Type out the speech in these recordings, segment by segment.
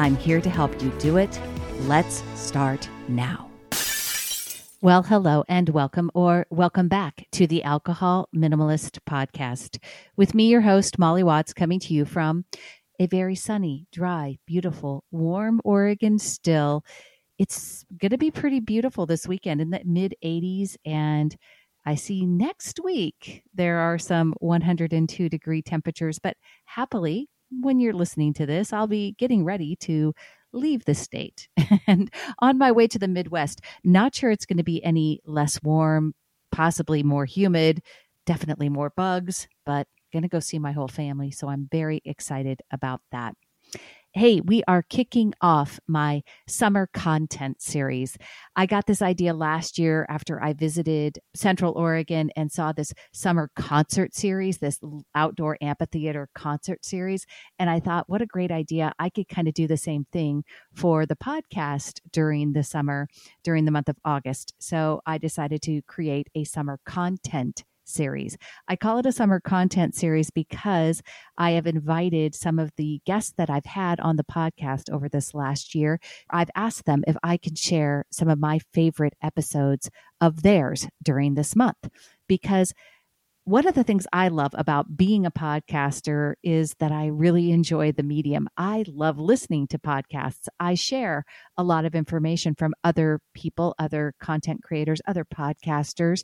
I'm here to help you do it. Let's start now. Well, hello and welcome, or welcome back to the Alcohol Minimalist Podcast. With me, your host, Molly Watts, coming to you from a very sunny, dry, beautiful, warm Oregon still. It's going to be pretty beautiful this weekend in the mid 80s. And I see next week there are some 102 degree temperatures, but happily, when you're listening to this, I'll be getting ready to leave the state and on my way to the Midwest. Not sure it's going to be any less warm, possibly more humid, definitely more bugs, but going to go see my whole family. So I'm very excited about that. Hey, we are kicking off my summer content series. I got this idea last year after I visited Central Oregon and saw this summer concert series, this outdoor amphitheater concert series. And I thought, what a great idea. I could kind of do the same thing for the podcast during the summer, during the month of August. So I decided to create a summer content series. I call it a summer content series because I have invited some of the guests that I've had on the podcast over this last year. I've asked them if I can share some of my favorite episodes of theirs during this month because one of the things I love about being a podcaster is that I really enjoy the medium. I love listening to podcasts. I share a lot of information from other people, other content creators, other podcasters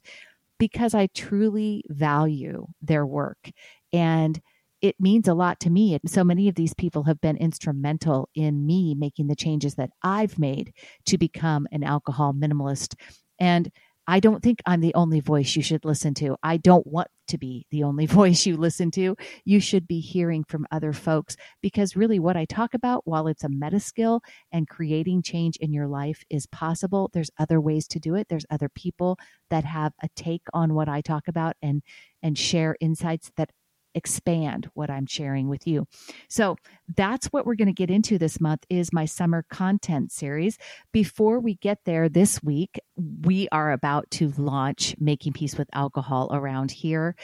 because I truly value their work. And it means a lot to me. So many of these people have been instrumental in me making the changes that I've made to become an alcohol minimalist. And I don't think I'm the only voice you should listen to. I don't want to be the only voice you listen to. You should be hearing from other folks because really what I talk about, while it's a meta skill and creating change in your life is possible, there's other ways to do it. There's other people that have a take on what I talk about and and share insights that expand what I'm sharing with you. So that's what we're going to get into this month is my summer content series. Before we get there this week, we are about to launch Making Peace with Alcohol around here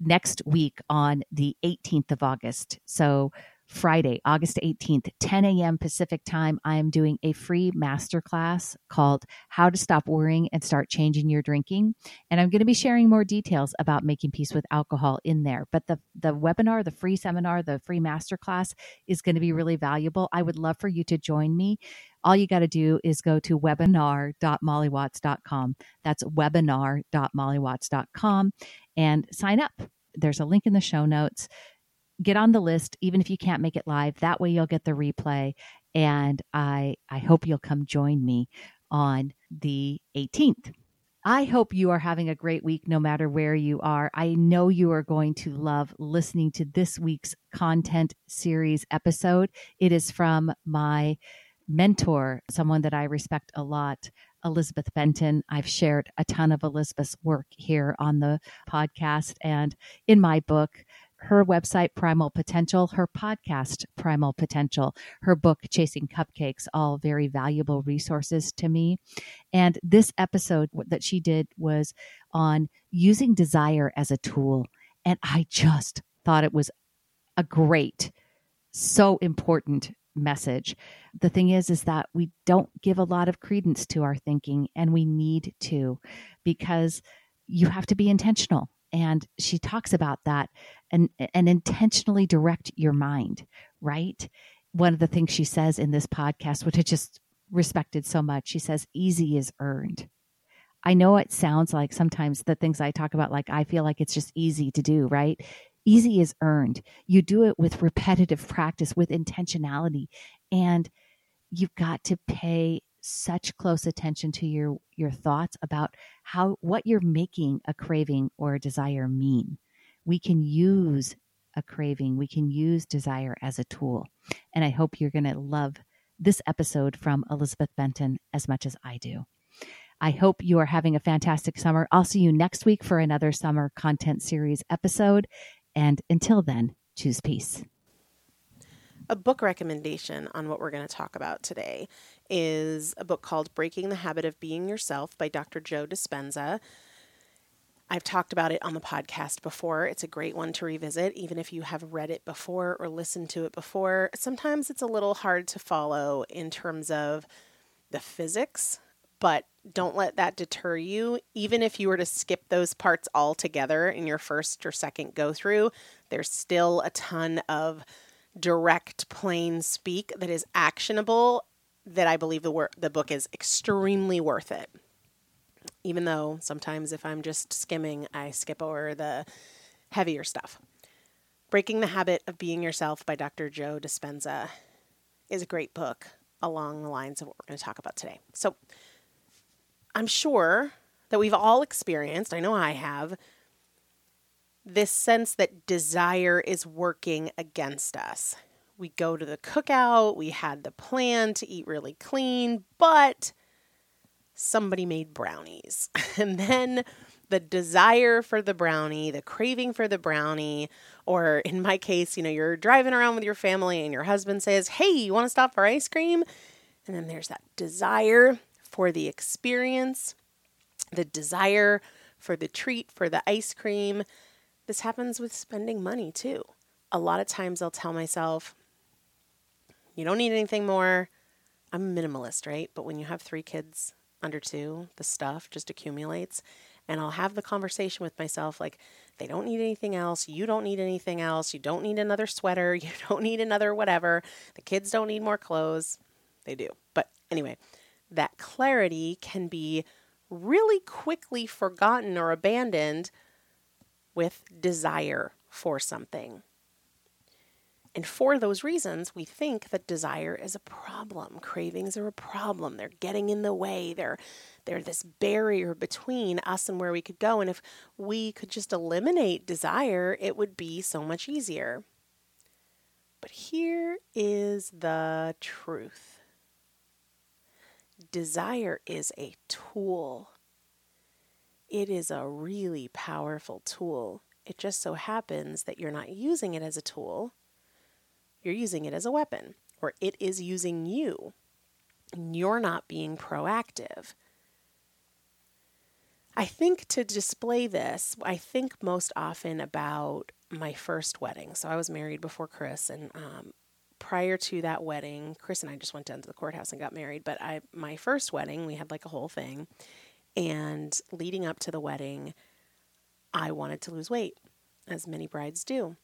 next week on the 18th of August. So Friday, August 18th, 10 a.m. Pacific time, I am doing a free masterclass called How to Stop Worrying and Start Changing Your Drinking. And I'm going to be sharing more details about making peace with alcohol in there. But the, the webinar, the free seminar, the free masterclass is going to be really valuable. I would love for you to join me. All you got to do is go to webinar.mollywatts.com. That's webinar.mollywatts.com and sign up. There's a link in the show notes get on the list even if you can't make it live that way you'll get the replay and i i hope you'll come join me on the 18th I hope you are having a great week no matter where you are. I know you are going to love listening to this week's content series episode. It is from my mentor, someone that I respect a lot, Elizabeth Benton. I've shared a ton of Elizabeth's work here on the podcast and in my book, her website, Primal Potential, her podcast, Primal Potential, her book, Chasing Cupcakes, all very valuable resources to me. And this episode that she did was on using desire as a tool. And I just thought it was a great, so important message. The thing is is that we don't give a lot of credence to our thinking and we need to because you have to be intentional and she talks about that and and intentionally direct your mind right one of the things she says in this podcast which i just respected so much. She says, easy is earned. I know it sounds like sometimes the things I talk about, like I feel like it's just easy to do, right? Easy is earned. You do it with repetitive practice, with intentionality, and you've got to pay such close attention to your your thoughts about how what you're making a craving or a desire mean. We can use a craving, we can use desire as a tool. And I hope you're going to love this episode from Elizabeth Benton as much as I do. I hope you are having a fantastic summer. I'll see you next week for another summer content series episode. And until then, choose peace. A book recommendation on what we're going to talk about today is a book called Breaking the Habit of Being Yourself by Dr. Joe Dispenza. I've talked about it on the podcast before. It's a great one to revisit, even if you have read it before or listened to it before. Sometimes it's a little hard to follow in terms of the physics, but don't let that deter you. Even if you were to skip those parts altogether in your first or second go through, there's still a ton of direct, plain speak that is actionable that I believe the, the book is extremely worth it even though sometimes if I'm just skimming, I skip over the heavier stuff. Breaking the Habit of Being Yourself by Dr. Joe Dispenza is a great book along the lines of what we're going to talk about today. So I'm sure that we've all experienced, I know I have, this sense that desire is working against us. We go to the cookout, we had the plan to eat really clean, but somebody made brownies. and then the desire for the brownie, the craving for the brownie, or in my case, you know, you're driving around with your family and your husband says, Hey, you want to stop for ice cream? And then there's that desire for the experience, the desire for the treat, for the ice cream. This happens with spending money too. A lot of times I'll tell myself, You don't need anything more. I'm a minimalist, right? But when you have three kids, under two, the stuff just accumulates. And I'll have the conversation with myself like, they don't need anything else. You don't need anything else. You don't need another sweater. You don't need another whatever. The kids don't need more clothes. They do. But anyway, that clarity can be really quickly forgotten or abandoned with desire for something. And for those reasons, we think that desire is a problem. Cravings are a problem. They're getting in the way. They're they're this barrier between us and where we could go. And if we could just eliminate desire, it would be so much easier. But here is the truth. Desire is a tool. It is a really powerful tool. It just so happens that you're not using it as a tool you're using it as a weapon, or it is using you. And you're not being proactive. I think to display this, I think most often about my first wedding. So I was married before Chris, and um, prior to that wedding, Chris and I just went down to the courthouse and got married. But I, my first wedding, we had like a whole thing, and leading up to the wedding, I wanted to lose weight, as many brides do.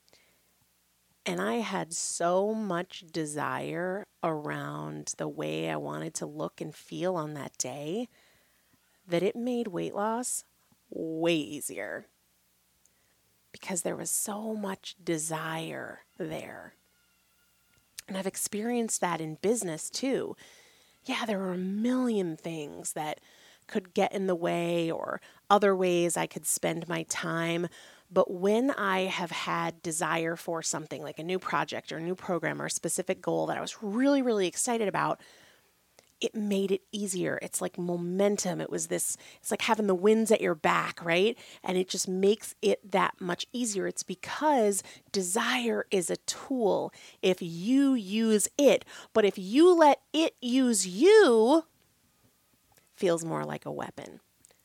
And I had so much desire around the way I wanted to look and feel on that day that it made weight loss way easier because there was so much desire there. And I've experienced that in business too. Yeah, there were a million things that could get in the way or other ways I could spend my time. But when I have had desire for something like a new project or a new program or a specific goal that I was really, really excited about, it made it easier. It's like momentum. It was this, it's like having the winds at your back, right? And it just makes it that much easier. It's because desire is a tool if you use it. But if you let it use you, feels more like a weapon.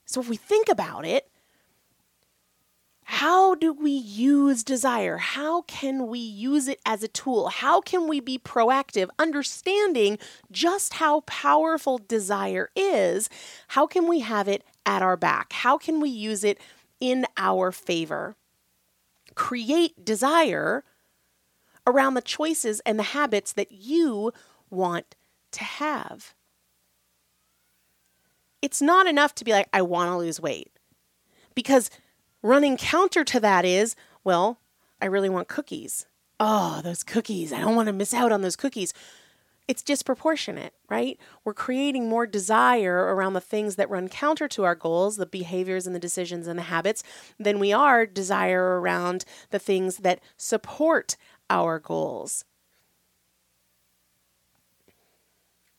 So if we think about it, how do we use desire? How can we use it as a tool? How can we be proactive, understanding just how powerful desire is? How can we have it at our back? How can we use it in our favor? Create desire around the choices and the habits that you want to have. It's not enough to be like, I want to lose weight. Because running counter to that is, well, I really want cookies. Oh, those cookies. I don't want to miss out on those cookies. It's disproportionate, right? We're creating more desire around the things that run counter to our goals, the behaviors and the decisions and the habits, than we are desire around the things that support our goals.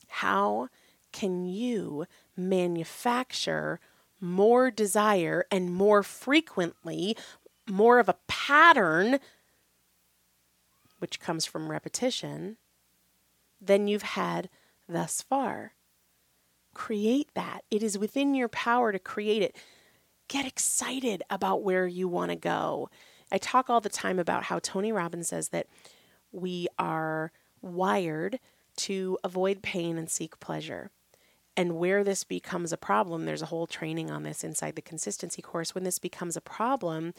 How can you manufacture more desire and more frequently, more of a pattern, which comes from repetition, than you've had thus far. Create that. It is within your power to create it. Get excited about where you want to go. I talk all the time about how Tony Robbins says that we are wired to avoid pain and seek pleasure. And where this becomes a problem, there's a whole training on this inside the consistency course. When this becomes a problem,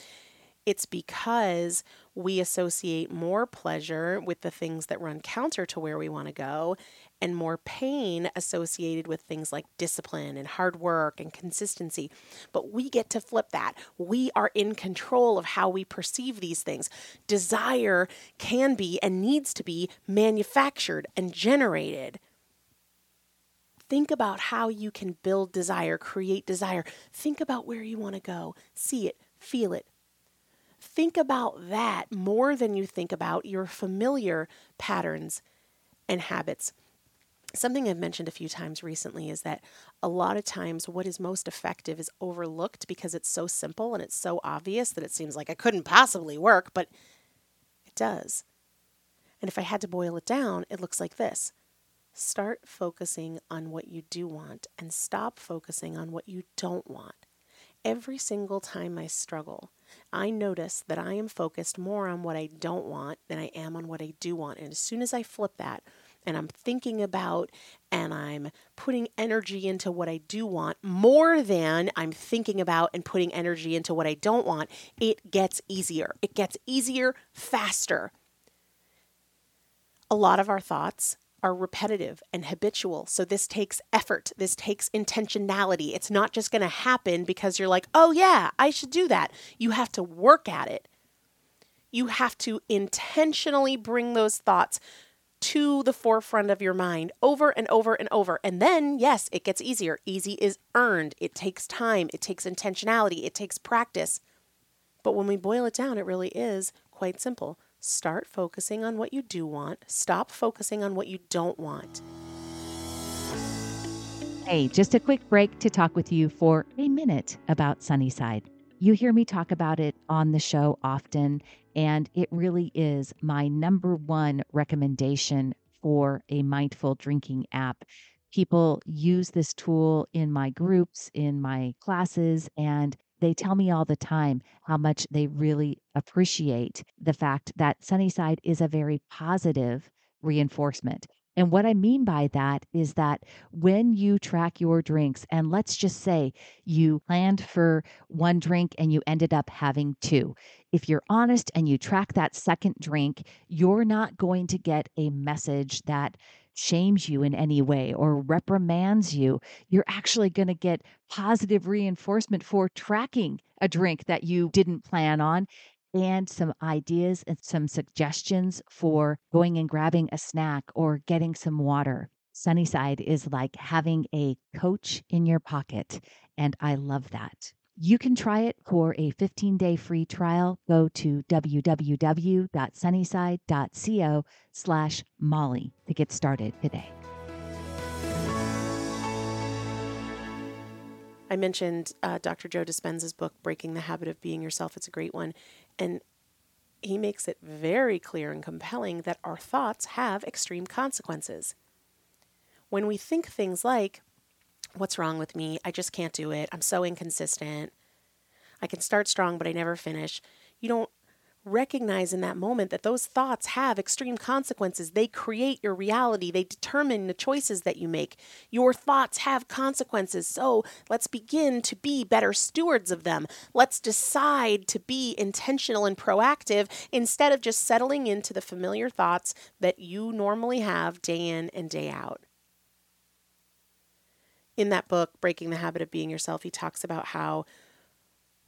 it's because we associate more pleasure with the things that run counter to where we want to go and more pain associated with things like discipline and hard work and consistency. But we get to flip that. We are in control of how we perceive these things. Desire can be and needs to be manufactured and generated. Think about how you can build desire, create desire. Think about where you want to go. See it, feel it, Think about that more than you think about your familiar patterns and habits. Something I've mentioned a few times recently is that a lot of times what is most effective is overlooked because it's so simple and it's so obvious that it seems like it couldn't possibly work, but it does. And if I had to boil it down, it looks like this start focusing on what you do want and stop focusing on what you don't want. Every single time I struggle, I notice that I am focused more on what I don't want than I am on what I do want. And as soon as I flip that, and I'm thinking about and I'm putting energy into what I do want more than I'm thinking about and putting energy into what I don't want, it gets easier. It gets easier faster. A lot of our thoughts are repetitive and habitual. So this takes effort. This takes intentionality. It's not just going to happen because you're like, oh, yeah, I should do that. You have to work at it. You have to intentionally bring those thoughts to the forefront of your mind over and over and over. And then, yes, it gets easier. Easy is earned. It takes time, it takes intentionality, it takes practice. But when we boil it down, it really is quite simple. Start focusing on what you do want. Stop focusing on what you don't want. Hey, just a quick break to talk with you for a minute about Sunnyside. You hear me talk about it on the show often, and it really is my number one recommendation for a mindful drinking app. People use this tool in my groups, in my classes, and they tell me all the time how much they really appreciate the fact that Sunnyside is a very positive reinforcement. And what I mean by that is that when you track your drinks, and let's just say you planned for one drink and you ended up having two, if you're honest and you track that second drink, you're not going to get a message that shames you in any way or reprimands you, you're actually going to get positive reinforcement for tracking a drink that you didn't plan on and some ideas and some suggestions for going and grabbing a snack or getting some water. Sunnyside is like having a coach in your pocket, and I love that. You can try it for a 15 day free trial. Go to www.sunnyside.co slash Molly to get started today. I mentioned uh, Dr. Joe Dispenza's book, Breaking the Habit of Being Yourself. It's a great one. And he makes it very clear and compelling that our thoughts have extreme consequences. When we think things like, What's wrong with me? I just can't do it. I'm so inconsistent. I can start strong, but I never finish. You don't recognize in that moment that those thoughts have extreme consequences. They create your reality, they determine the choices that you make. Your thoughts have consequences. So let's begin to be better stewards of them. Let's decide to be intentional and proactive instead of just settling into the familiar thoughts that you normally have day in and day out. In that book, Breaking the Habit of Being Yourself, he talks about how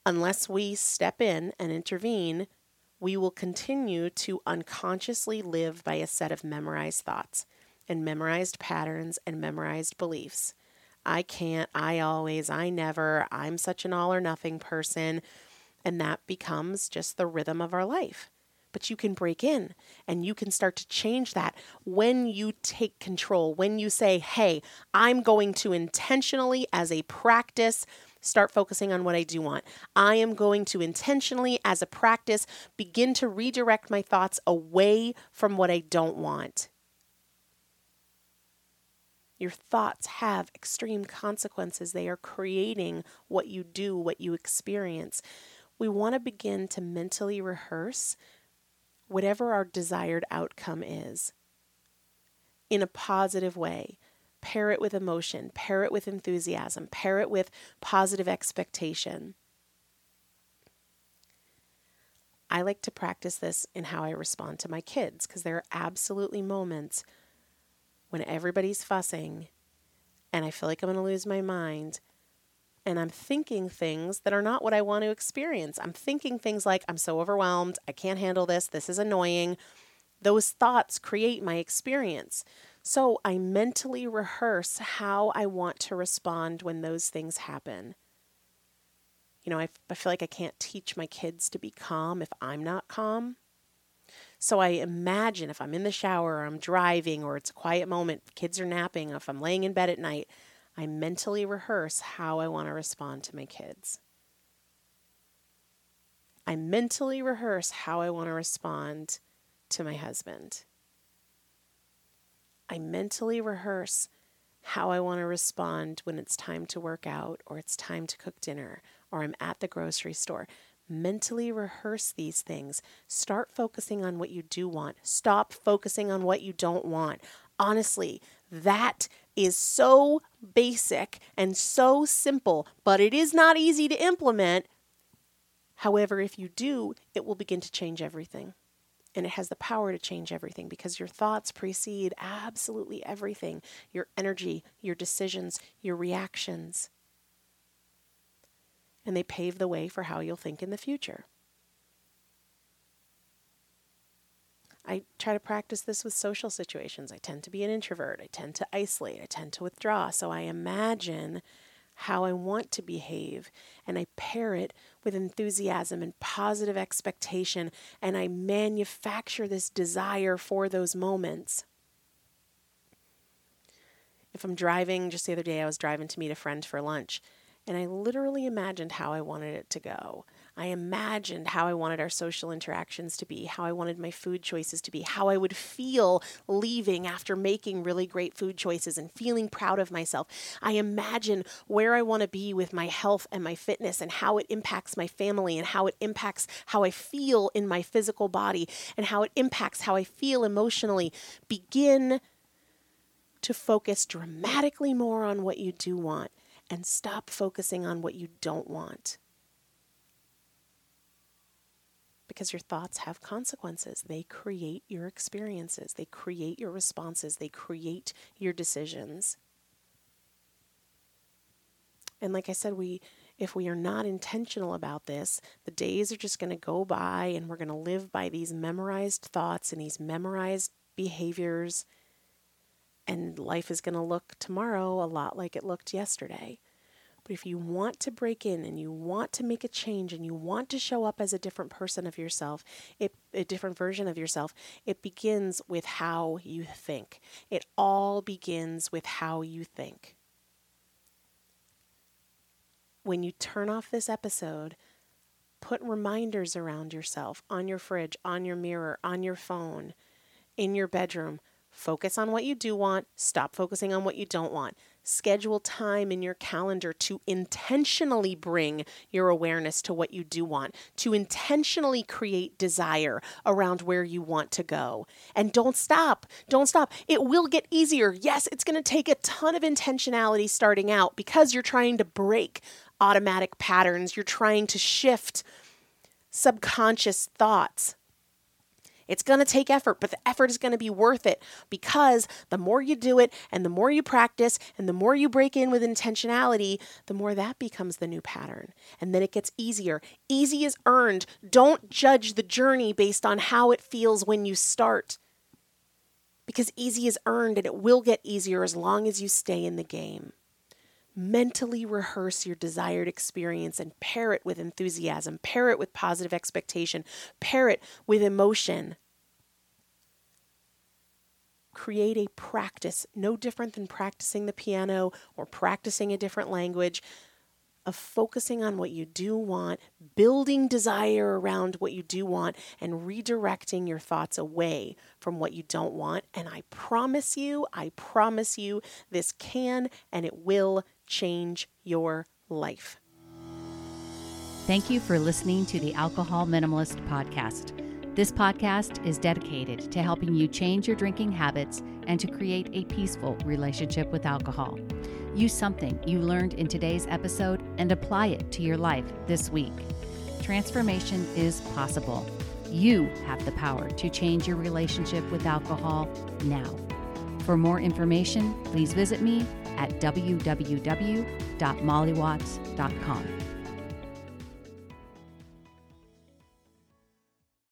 unless we step in and intervene, we will continue to unconsciously live by a set of memorized thoughts and memorized patterns and memorized beliefs. I can't, I always, I never, I'm such an all or nothing person. And that becomes just the rhythm of our life. But you can break in and you can start to change that when you take control, when you say, hey, I'm going to intentionally, as a practice, start focusing on what I do want. I am going to intentionally, as a practice, begin to redirect my thoughts away from what I don't want. Your thoughts have extreme consequences. They are creating what you do, what you experience. We want to begin to mentally rehearse whatever our desired outcome is in a positive way pair it with emotion, pair it with enthusiasm, pair it with positive expectation. I like to practice this in how I respond to my kids because there are absolutely moments when everybody's fussing and I feel like I'm going to lose my mind and I'm thinking things that are not what I want to experience. I'm thinking things like, I'm so overwhelmed, I can't handle this, this is annoying. Those thoughts create my experience. So I mentally rehearse how I want to respond when those things happen. You know, I, I feel like I can't teach my kids to be calm if I'm not calm. So I imagine if I'm in the shower or I'm driving or it's a quiet moment, kids are napping, if I'm laying in bed at night, I mentally rehearse how I want to respond to my kids. I mentally rehearse how I want to respond to my husband. I mentally rehearse how I want to respond when it's time to work out or it's time to cook dinner or I'm at the grocery store. Mentally rehearse these things. Start focusing on what you do want. Stop focusing on what you don't want. Honestly, that is so basic and so simple, but it is not easy to implement. However, if you do, it will begin to change everything. And it has the power to change everything because your thoughts precede absolutely everything your energy, your decisions, your reactions. And they pave the way for how you'll think in the future. I try to practice this with social situations. I tend to be an introvert. I tend to isolate. I tend to withdraw. So I imagine how I want to behave and I pair it with enthusiasm and positive expectation and I manufacture this desire for those moments. If I'm driving, just the other day I was driving to meet a friend for lunch and I literally imagined how I wanted it to go. I imagined how I wanted our social interactions to be, how I wanted my food choices to be, how I would feel leaving after making really great food choices and feeling proud of myself. I imagine where I want to be with my health and my fitness and how it impacts my family and how it impacts how I feel in my physical body and how it impacts how I feel emotionally. Begin to focus dramatically more on what you do want and stop focusing on what you don't want. because your thoughts have consequences. They create your experiences, they create your responses, they create your decisions. And like I said, we if we are not intentional about this, the days are just going to go by and we're going to live by these memorized thoughts and these memorized behaviors. And life is going to look tomorrow a lot like it looked yesterday. But if you want to break in and you want to make a change and you want to show up as a different person of yourself, it, a different version of yourself, it begins with how you think. It all begins with how you think. When you turn off this episode, put reminders around yourself on your fridge, on your mirror, on your phone, in your bedroom. Focus on what you do want, stop focusing on what you don't want. Schedule time in your calendar to intentionally bring your awareness to what you do want, to intentionally create desire around where you want to go. And don't stop. Don't stop. It will get easier. Yes, it's going to take a ton of intentionality starting out because you're trying to break automatic patterns, you're trying to shift subconscious thoughts. It's going to take effort, but the effort is going to be worth it because the more you do it and the more you practice and the more you break in with intentionality, the more that becomes the new pattern. And then it gets easier. Easy is earned. Don't judge the journey based on how it feels when you start because easy is earned and it will get easier as long as you stay in the game. Mentally rehearse your desired experience and pair it with enthusiasm, pair it with positive expectation, pair it with emotion. Create a practice, no different than practicing the piano or practicing a different language of focusing on what you do want, building desire around what you do want, and redirecting your thoughts away from what you don't want. And I promise you, I promise you, this can and it will change your life. Thank you for listening to the Alcohol Minimalist Podcast. This podcast is dedicated to helping you change your drinking habits and to create a peaceful relationship with alcohol. Use something you learned in today's episode and apply it to your life this week. Transformation is possible. You have the power to change your relationship with alcohol now. For more information, please visit me at www.mollywatts.com.